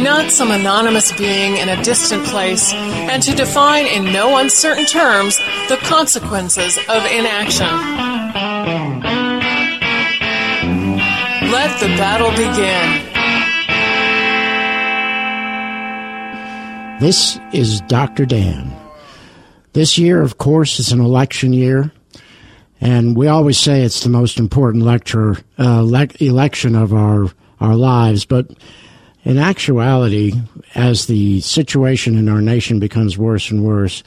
not some anonymous being in a distant place, and to define in no uncertain terms the consequences of inaction. Let the battle begin. This is Dr. Dan. This year, of course, is an election year, and we always say it's the most important lecture, uh, le- election of our, our lives, but in actuality, as the situation in our nation becomes worse and worse,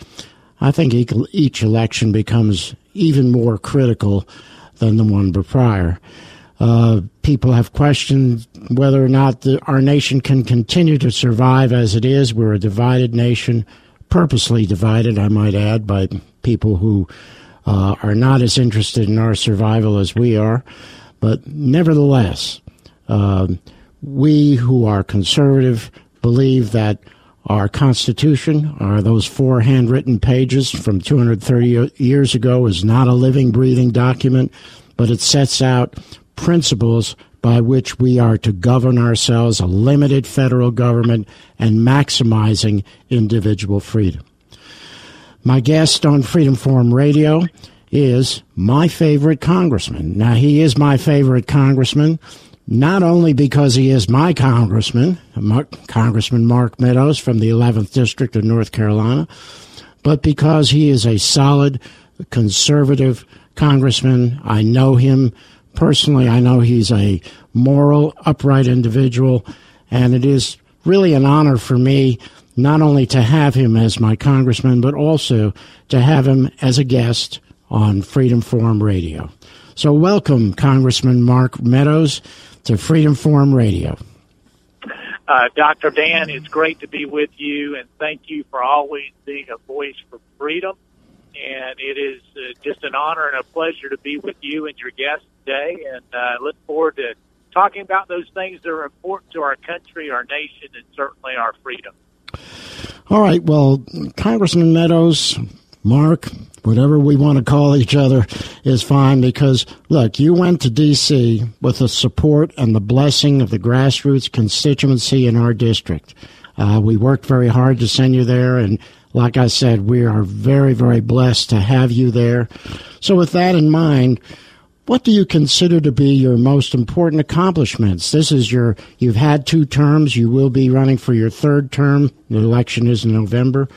I think each election becomes even more critical than the one prior. Uh, people have questioned whether or not the, our nation can continue to survive as it is. We're a divided nation, purposely divided, I might add, by people who uh, are not as interested in our survival as we are. But nevertheless, uh, we who are conservative believe that our Constitution, are those four handwritten pages from 230 years ago, is not a living, breathing document, but it sets out principles by which we are to govern ourselves, a limited federal government, and maximizing individual freedom. My guest on Freedom Forum Radio is my favorite congressman. Now, he is my favorite congressman not only because he is my congressman, Mark, Congressman Mark Meadows from the 11th District of North Carolina, but because he is a solid conservative congressman. I know him personally. I know he's a moral, upright individual, and it is really an honor for me not only to have him as my congressman, but also to have him as a guest on Freedom Forum Radio. So, welcome, Congressman Mark Meadows to Freedom Forum Radio. Uh, Dr. Dan, it's great to be with you, and thank you for always being a voice for freedom. And it is uh, just an honor and a pleasure to be with you and your guests today, and uh, look forward to talking about those things that are important to our country, our nation, and certainly our freedom. All right. Well, Congressman Meadows, Mark, whatever we want to call each other is fine because look, you went to D.C. with the support and the blessing of the grassroots constituency in our district. Uh, we worked very hard to send you there, and like I said, we are very, very blessed to have you there. So, with that in mind, what do you consider to be your most important accomplishments? This is your, you've had two terms. You will be running for your third term. The election is in November.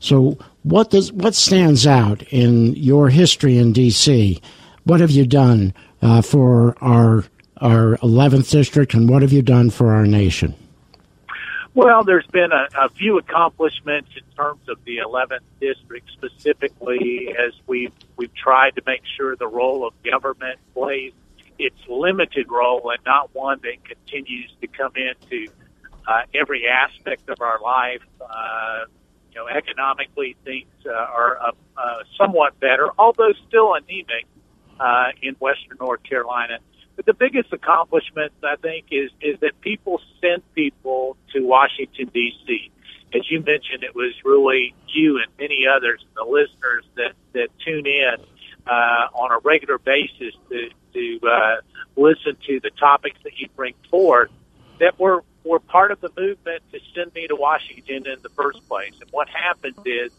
So, what does what stands out in your history in D.C.? What have you done uh, for our our 11th district, and what have you done for our nation? Well, there's been a, a few accomplishments in terms of the 11th district specifically, as we've we've tried to make sure the role of government plays its limited role and not one that continues to come into uh, every aspect of our life. Uh, know, economically things uh, are uh, uh, somewhat better, although still anemic uh, in Western North Carolina. But the biggest accomplishment, I think, is is that people send people to Washington D.C. As you mentioned, it was really you and many others, the listeners that that tune in uh, on a regular basis to to uh, listen to the topics that you bring forward that were were part of the movement to send me to Washington in the first place. And what happens is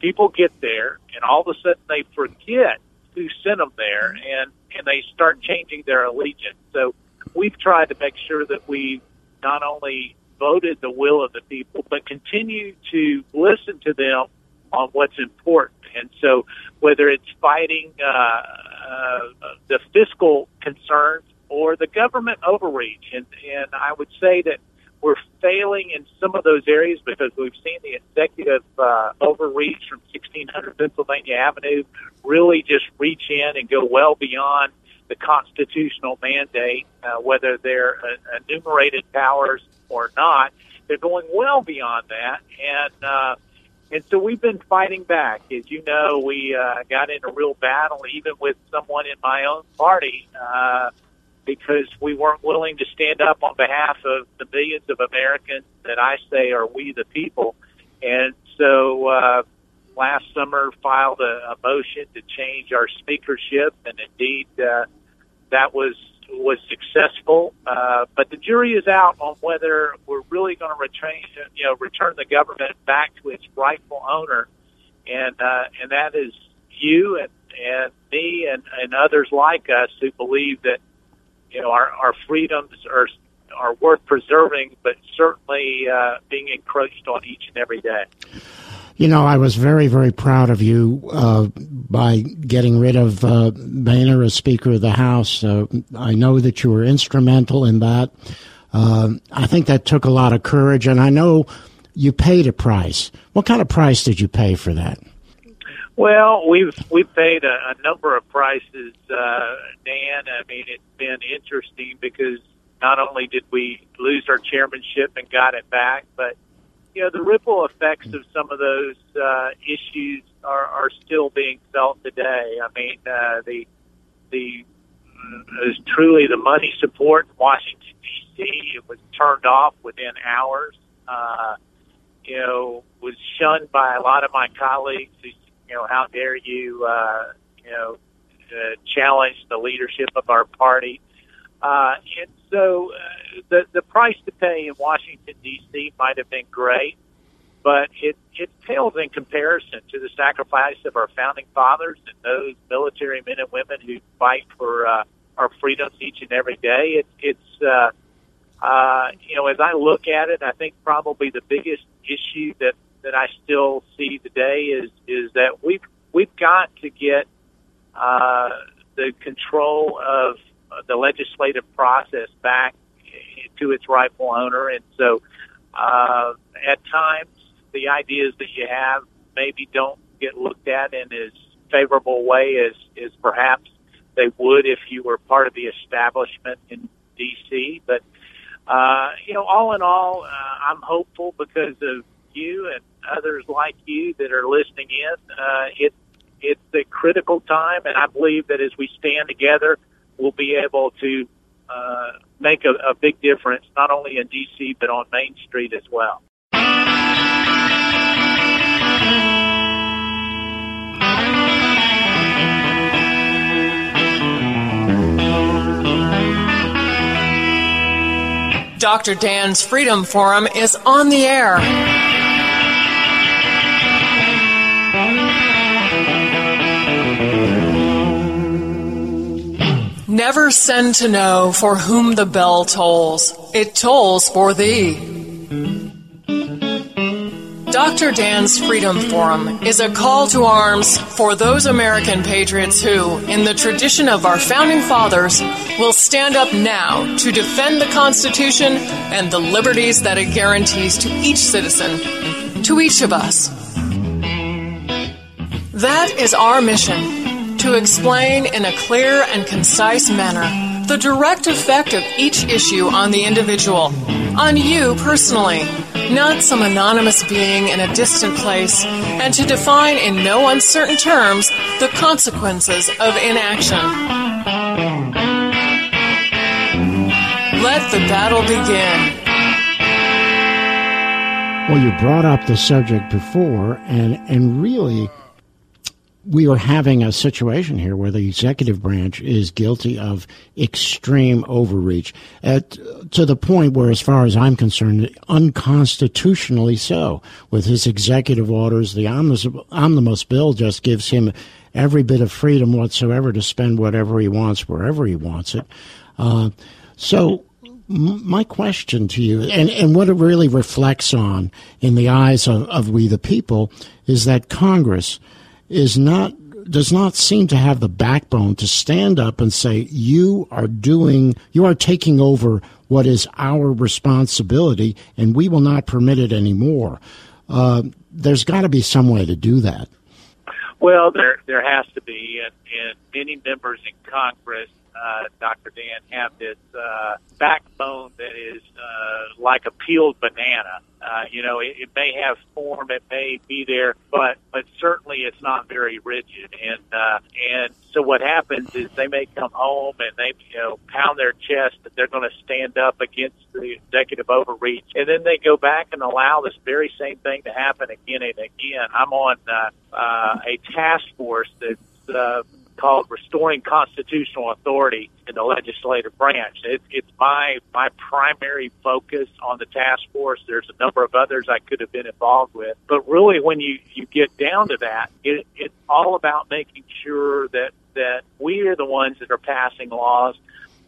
people get there, and all of a sudden they forget who sent them there, and and they start changing their allegiance. So we've tried to make sure that we not only voted the will of the people, but continue to listen to them on what's important. And so, whether it's fighting uh, uh, the fiscal concerns or the government overreach. And, and I would say that we're failing in some of those areas because we've seen the executive uh, overreach from 1600 Pennsylvania Avenue really just reach in and go well beyond the constitutional mandate, uh, whether they're uh, enumerated powers or not. They're going well beyond that, and uh, and so we've been fighting back. As you know, we uh, got in a real battle, even with someone in my own party. Uh, because we weren't willing to stand up on behalf of the millions of Americans that I say are we the people. And so uh, last summer filed a, a motion to change our speakership, and indeed uh, that was was successful. Uh, but the jury is out on whether we're really going to return, you know, return the government back to its rightful owner, and uh, and that is you and and me and, and others like us who believe that you know, our, our freedoms are are worth preserving, but certainly uh, being encroached on each and every day. You know, I was very, very proud of you uh, by getting rid of uh, Boehner as Speaker of the House. Uh, I know that you were instrumental in that. Uh, I think that took a lot of courage, and I know you paid a price. What kind of price did you pay for that? Well, we've we've paid a, a number of prices, uh, Dan. I mean, it's been interesting because not only did we lose our chairmanship and got it back, but you know the ripple effects of some of those uh, issues are, are still being felt today. I mean, uh, the the uh, is truly the money support in Washington D.C. It was turned off within hours. Uh, you know, was shunned by a lot of my colleagues you know, how dare you, uh, you know, uh, challenge the leadership of our party. Uh, and so uh, the the price to pay in Washington D.C. might have been great, but it it pales in comparison to the sacrifice of our founding fathers and those military men and women who fight for uh, our freedoms each and every day. It, it's uh, uh, you know, as I look at it, I think probably the biggest issue that that I still see today is is that we've we've got to get uh, the control of the legislative process back to its rightful owner, and so uh, at times the ideas that you have maybe don't get looked at in as favorable way as as perhaps they would if you were part of the establishment in D.C. But uh, you know, all in all, uh, I'm hopeful because of you and others like you that are listening in. Uh, it, it's a critical time, and I believe that as we stand together, we'll be able to uh, make a, a big difference, not only in D.C., but on Main Street as well. Dr. Dan's Freedom Forum is on the air. Never send to know for whom the bell tolls. It tolls for thee. Dr. Dan's Freedom Forum is a call to arms for those American patriots who, in the tradition of our founding fathers, will stand up now to defend the Constitution and the liberties that it guarantees to each citizen, to each of us. That is our mission to explain in a clear and concise manner the direct effect of each issue on the individual, on you personally, not some anonymous being in a distant place, and to define in no uncertain terms the consequences of inaction. Let the battle begin. Well, you brought up the subject before, and, and really, we are having a situation here where the executive branch is guilty of extreme overreach at, to the point where, as far as I'm concerned, unconstitutionally so. With his executive orders, the omnibus, bill just gives him every bit of freedom whatsoever to spend whatever he wants wherever he wants it. Uh, so, my question to you, and, and what it really reflects on in the eyes of, of we the people, is that Congress is not does not seem to have the backbone to stand up and say, you are doing, you are taking over what is our responsibility, and we will not permit it anymore. Uh, there's got to be some way to do that. Well, there there has to be, and, and many members in Congress uh, Dr. Dan, have this uh, backbone that is uh, like a peeled banana. Uh, you know, it, it may have form, it may be there, but but certainly it's not very rigid. And uh, and so what happens is they may come home and they you know pound their chest that they're going to stand up against the executive overreach, and then they go back and allow this very same thing to happen again and again. I'm on uh, uh, a task force that's uh, called Restoring Constitutional Authority in the Legislative Branch. It, it's my my primary focus on the task force. There's a number of others I could have been involved with, but really, when you you get down to that, it, it's all about making sure that that we are the ones that are passing laws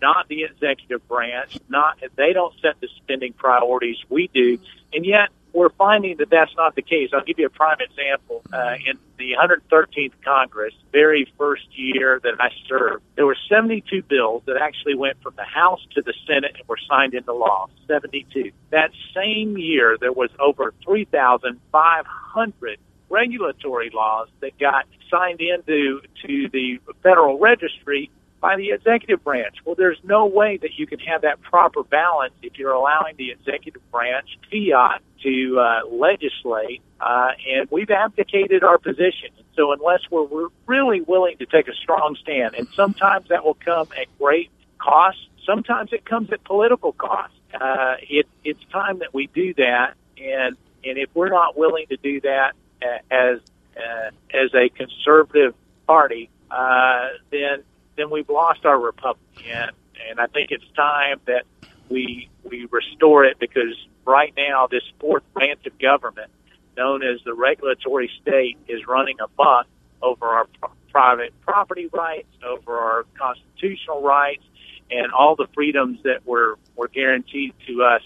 not the executive branch. Not they don't set the spending priorities. We do, and yet we're finding that that's not the case. I'll give you a prime example. Uh, in the 113th Congress, very first year that I served, there were 72 bills that actually went from the House to the Senate and were signed into law. 72. That same year, there was over 3,500 regulatory laws that got signed into to the Federal Registry by the executive branch. Well, there's no way that you can have that proper balance if you're allowing the executive branch fiat to uh, legislate, uh, and we've abdicated our position. So unless we're, we're really willing to take a strong stand, and sometimes that will come at great cost, sometimes it comes at political cost. Uh, it, it's time that we do that, and and if we're not willing to do that uh, as uh, as a conservative party, uh, then then we've lost our republic. And, and I think it's time that we we restore it because right now this fourth branch of government, known as the regulatory state, is running amok over our private property rights, over our constitutional rights, and all the freedoms that were were guaranteed to us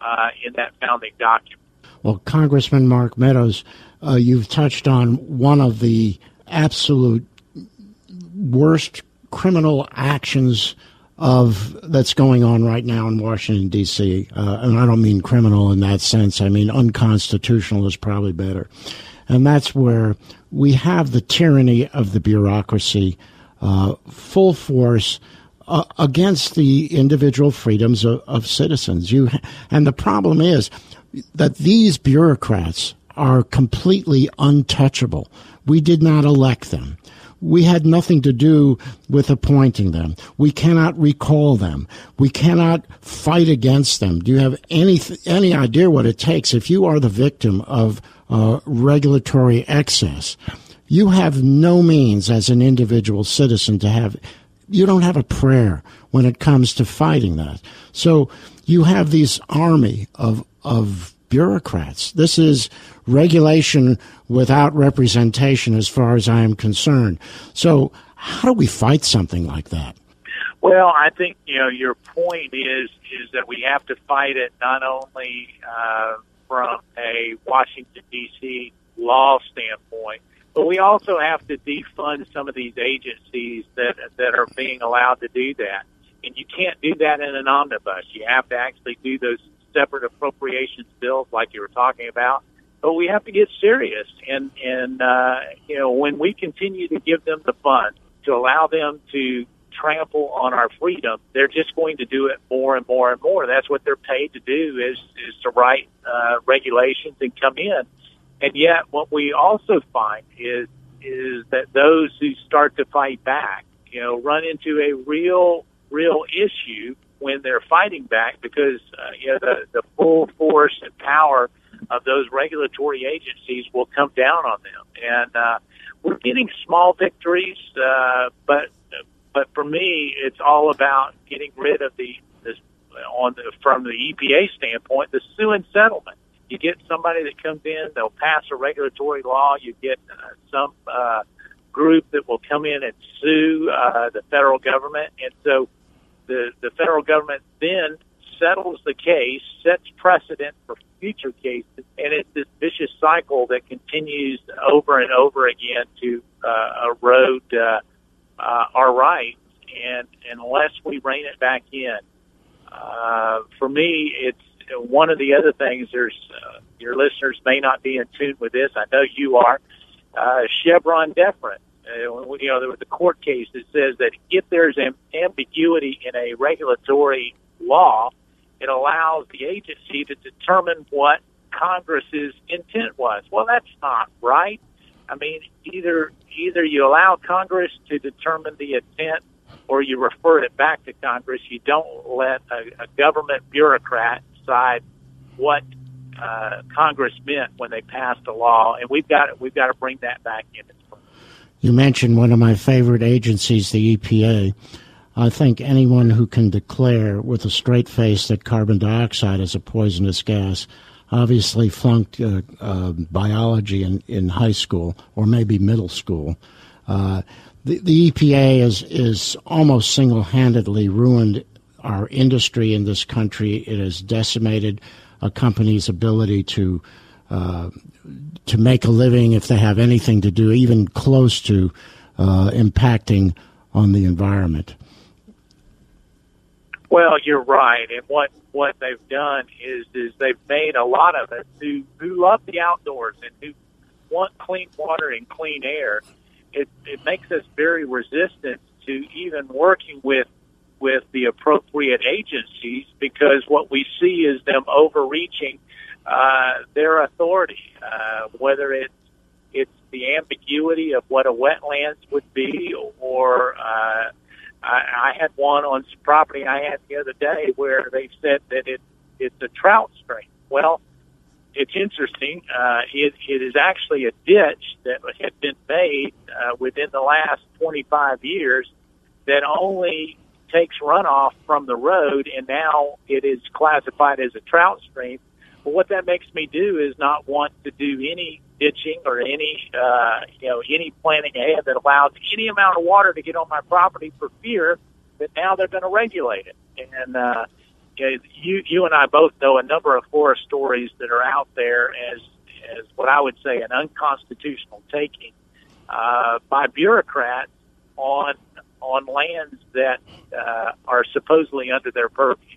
uh, in that founding document. Well, Congressman Mark Meadows, uh, you've touched on one of the absolute worst criminal actions of that's going on right now in Washington D.C. Uh, and I don't mean criminal in that sense. I mean unconstitutional is probably better, and that's where we have the tyranny of the bureaucracy, uh, full force. Uh, against the individual freedoms of, of citizens, you and the problem is that these bureaucrats are completely untouchable. We did not elect them. We had nothing to do with appointing them. We cannot recall them. We cannot fight against them. Do you have any any idea what it takes if you are the victim of uh, regulatory excess? You have no means as an individual citizen to have. You don't have a prayer when it comes to fighting that. So you have this army of of bureaucrats. This is regulation without representation, as far as I am concerned. So, how do we fight something like that? Well, I think you know your point is is that we have to fight it not only uh, from a Washington D.C. law standpoint, but we also have to defund some of these agencies that that are being allowed to do that. And you can't do that in an omnibus. You have to actually do those separate appropriations bills like you were talking about. But we have to get serious, and and uh, you know when we continue to give them the funds to allow them to trample on our freedom, they're just going to do it more and more and more. That's what they're paid to do is is to write uh, regulations and come in. And yet, what we also find is is that those who start to fight back, you know, run into a real real issue when they're fighting back because uh, you know the, the full force and power of those regulatory agencies will come down on them. And uh, we're getting small victories, uh, but but for me, it's all about getting rid of the this on the from the EPA standpoint, the sue and settlement. You get somebody that comes in, they'll pass a regulatory law. You get uh, some uh, group that will come in and sue uh, the federal government, and so the the federal government then settles the case, sets precedent for future cases, and it's this vicious cycle that continues over and over again to uh, erode uh, uh, our rights. And unless we rein it back in, uh, for me, it's one of the other things. There's uh, your listeners may not be in tune with this. I know you are. Uh, Chevron deference. Uh, you know, there was a court case that says that if there's an ambiguity in a regulatory law, it allows the agency to determine what Congress's intent was. Well, that's not right. I mean, either either you allow Congress to determine the intent, or you refer it back to Congress. You don't let a, a government bureaucrat decide what uh, Congress meant when they passed a law, and we've got we've got to bring that back in. You mentioned one of my favorite agencies, the EPA. I think anyone who can declare with a straight face that carbon dioxide is a poisonous gas obviously flunked uh, uh, biology in, in high school or maybe middle school. Uh, the, the EPA is, is almost single handedly ruined our industry in this country. It has decimated a company's ability to uh, to make a living if they have anything to do, even close to uh, impacting on the environment. Well, you're right, and what what they've done is is they've made a lot of us who who love the outdoors and who want clean water and clean air. It it makes us very resistant to even working with with the appropriate agencies because what we see is them overreaching uh, their authority, uh, whether it's it's the ambiguity of what a wetlands would be, or uh, I, I had one on some property I had the other day where they said that it it's a trout stream. Well, it's interesting. Uh, it, it is actually a ditch that had been made uh, within the last 25 years that only takes runoff from the road, and now it is classified as a trout stream. But what that makes me do is not want to do any ditching or any, uh, you know, any planting ahead that allows any amount of water to get on my property for fear that now they're going to regulate it. And, uh, you, you and I both know a number of forest stories that are out there as, as what I would say an unconstitutional taking, uh, by bureaucrats on, on lands that, uh, are supposedly under their purview.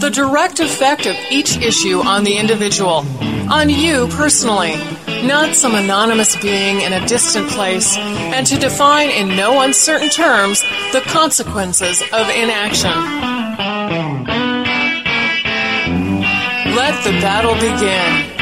the direct effect of each issue on the individual, on you personally not some anonymous being in a distant place, and to define in no uncertain terms the consequences of inaction. Let the battle begin.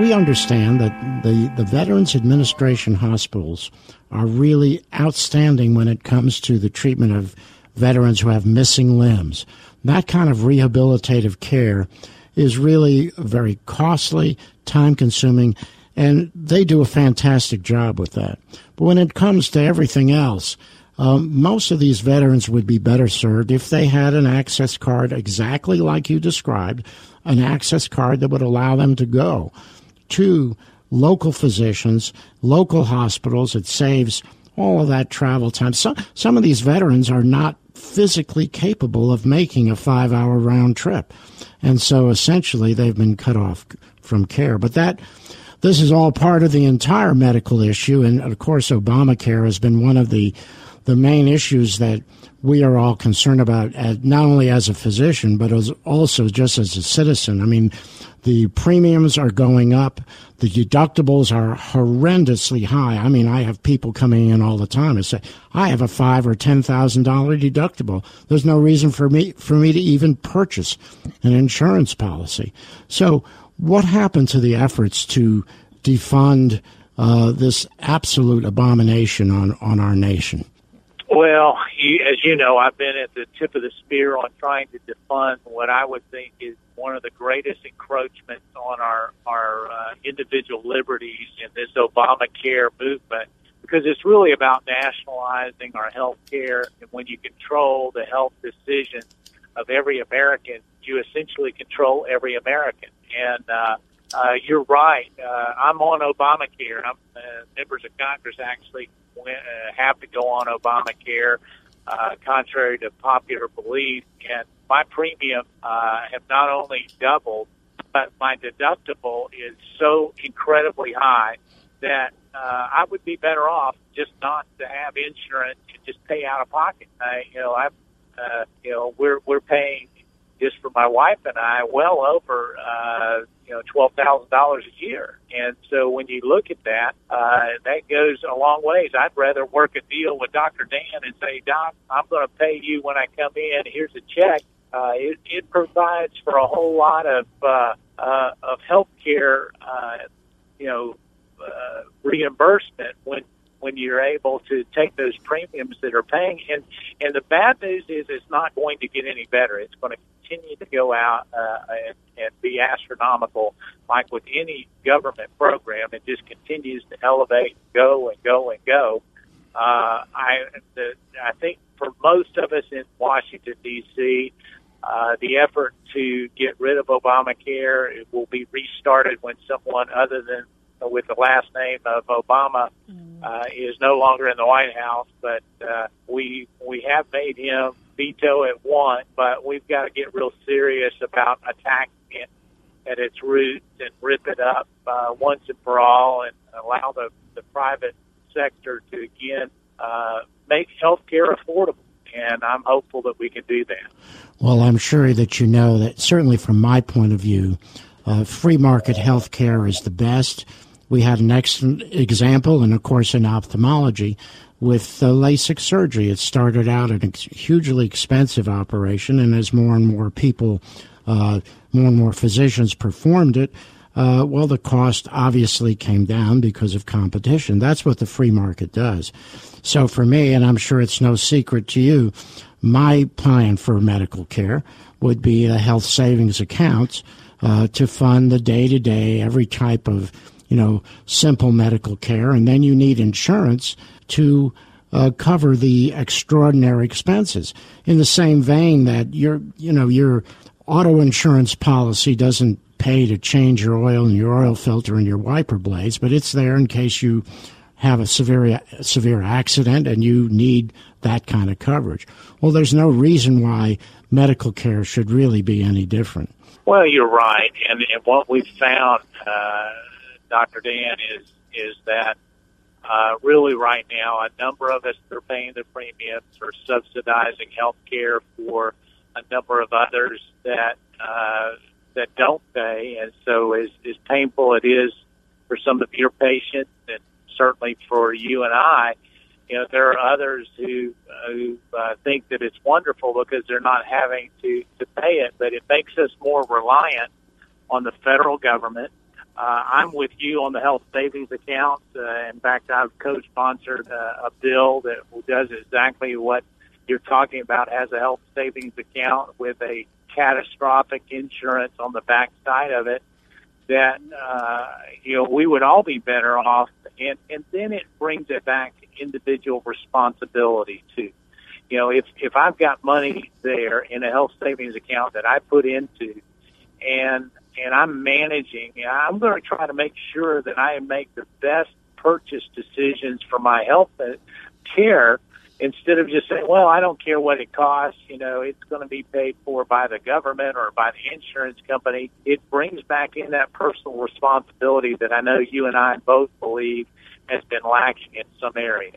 We understand that the, the Veterans Administration hospitals are really outstanding when it comes to the treatment of veterans who have missing limbs. That kind of rehabilitative care is really very costly, time consuming, and they do a fantastic job with that. But when it comes to everything else, um, most of these veterans would be better served if they had an access card exactly like you described, an access card that would allow them to go to local physicians, local hospitals. It saves all of that travel time. So, some of these veterans are not physically capable of making a five hour round trip. And so essentially they've been cut off from care. But that, this is all part of the entire medical issue. And of course, Obamacare has been one of the, the main issues that we are all concerned about, not only as a physician, but as also just as a citizen. I mean, the premiums are going up. The deductibles are horrendously high. I mean, I have people coming in all the time and say, "I have a five or ten thousand dollar deductible. There's no reason for me for me to even purchase an insurance policy." So, what happened to the efforts to defund uh, this absolute abomination on on our nation? Well, as you know, I've been at the tip of the spear on trying to defund what I would think is one of the greatest encroachments on our our uh, individual liberties in this Obamacare movement, because it's really about nationalizing our health care, and when you control the health decisions of every American, you essentially control every American. And uh, uh, you're right. Uh, I'm on Obamacare. I'm, uh, members of Congress actually went, uh, have to go on Obamacare, uh, contrary to popular belief. And my premium uh, have not only doubled, but my deductible is so incredibly high that uh, I would be better off just not to have insurance and just pay out of pocket. I, you know, I, uh, you know, we're we're paying just for my wife and I well over uh, you know twelve thousand dollars a year. And so when you look at that, uh, that goes a long ways. I'd rather work a deal with Dr. Dan and say, Doc, I'm going to pay you when I come in. Here's a check. Uh, it, it provides for a whole lot of uh, uh, of health care, uh, you know, uh, reimbursement when when you're able to take those premiums that are paying. And and the bad news is it's not going to get any better. It's going to continue to go out uh, and, and be astronomical, like with any government program. It just continues to elevate, go and go and go. Uh, I the, I think for most of us in Washington D.C. Uh, the effort to get rid of Obamacare it will be restarted when someone other than with the last name of Obama mm. uh, is no longer in the White House. But uh, we we have made him veto at one, but we've got to get real serious about attacking it at its roots and rip it up uh, once and for all, and allow the the private sector to again uh, make health care affordable. And I'm hopeful that we can do that. Well, I'm sure that you know that certainly from my point of view, uh, free market health care is the best. We had an excellent example, and of course, in ophthalmology, with uh, LASIK surgery. It started out an ex- hugely expensive operation, and as more and more people, uh, more and more physicians performed it, uh, well, the cost obviously came down because of competition. That's what the free market does. So for me, and I'm sure it's no secret to you, my plan for medical care would be a health savings account uh, to fund the day to day, every type of you know, simple medical care, and then you need insurance to uh, cover the extraordinary expenses. In the same vein that your, you know, your auto insurance policy doesn't pay to change your oil and your oil filter and your wiper blades, but it's there in case you have a severe severe accident and you need that kind of coverage. Well, there's no reason why medical care should really be any different. Well, you're right, and, and what we've found. Uh, Dr. Dan, is is that uh, really right now a number of us are paying the premiums or subsidizing health care for a number of others that uh, that don't pay, and so as as painful it is for some of your patients, and certainly for you and I, you know there are others who who uh, think that it's wonderful because they're not having to to pay it, but it makes us more reliant on the federal government uh, I'm with you on the health savings account. Uh, in fact, I've co-sponsored uh, a bill that does exactly what you're talking about as a health savings account with a catastrophic insurance on the backside of it. That uh, you know we would all be better off, and and then it brings it back to individual responsibility too. You know, if if I've got money there in a health savings account that I put into, and and I'm managing, I'm going to try to make sure that I make the best purchase decisions for my health care instead of just saying, well, I don't care what it costs, you know, it's going to be paid for by the government or by the insurance company. It brings back in that personal responsibility that I know you and I both believe has been lacking in some areas.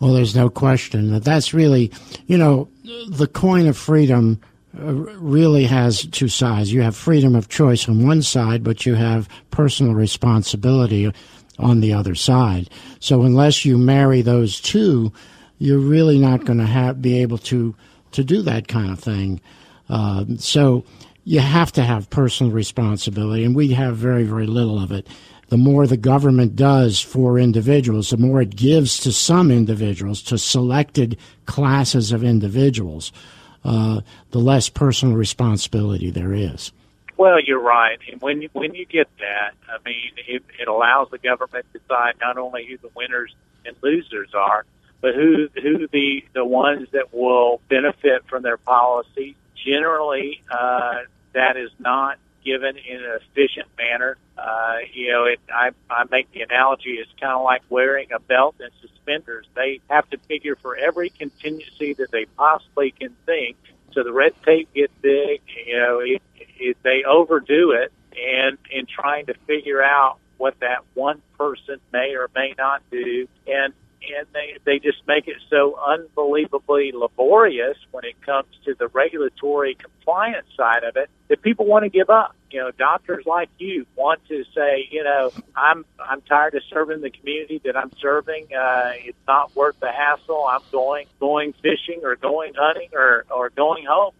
Well, there's no question that that's really, you know, the coin of freedom really has two sides. You have freedom of choice on one side, but you have personal responsibility on the other side. So unless you marry those two, you're really not going to have be able to to do that kind of thing. Uh, so you have to have personal responsibility, and we have very very little of it. The more the government does for individuals, the more it gives to some individuals, to selected classes of individuals, uh, the less personal responsibility there is. Well, you're right. And when you, when you get that, I mean, it, it allows the government to decide not only who the winners and losers are, but who who the the ones that will benefit from their policy. Generally, uh, that is not given in an efficient manner. Uh, you know, it, I, I make the analogy, it's kind of like wearing a belt and suspenders. They have to figure for every contingency that they possibly can think. So the red tape gets big, you know, it, it, they overdo it and in trying to figure out what that one person may or may not do. And and they they just make it so unbelievably laborious when it comes to the regulatory compliance side of it that people want to give up. You know, doctors like you want to say, you know, I'm I'm tired of serving the community that I'm serving. Uh, it's not worth the hassle. I'm going going fishing or going hunting or or going home